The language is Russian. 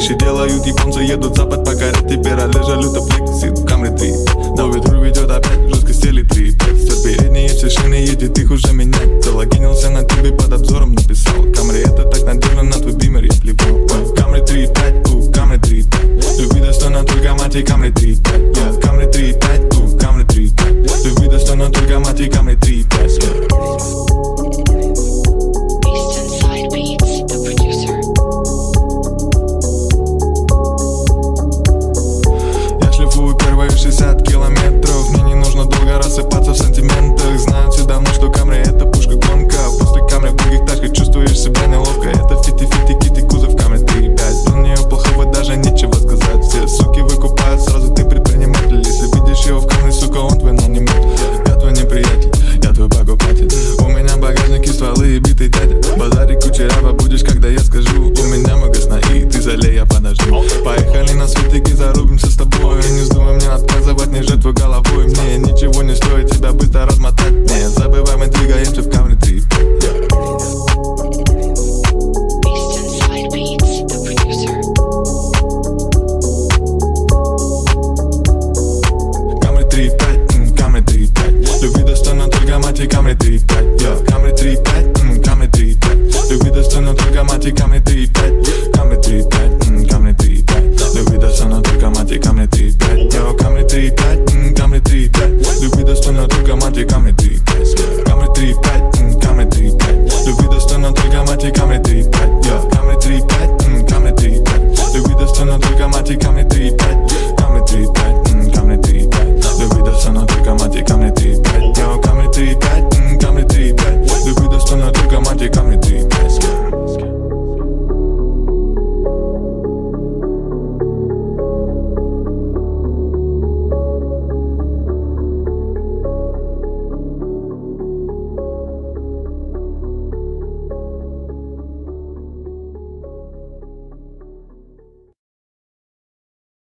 Вещи делают японцы, едут запад покорять Теперь Олежа люто флексит в камере 3 Новый друг ведет опять, жестко стили три, Текстер передние все шины едет, их уже менять. Залогинился на тебе под sentymentów Pero automáticamente y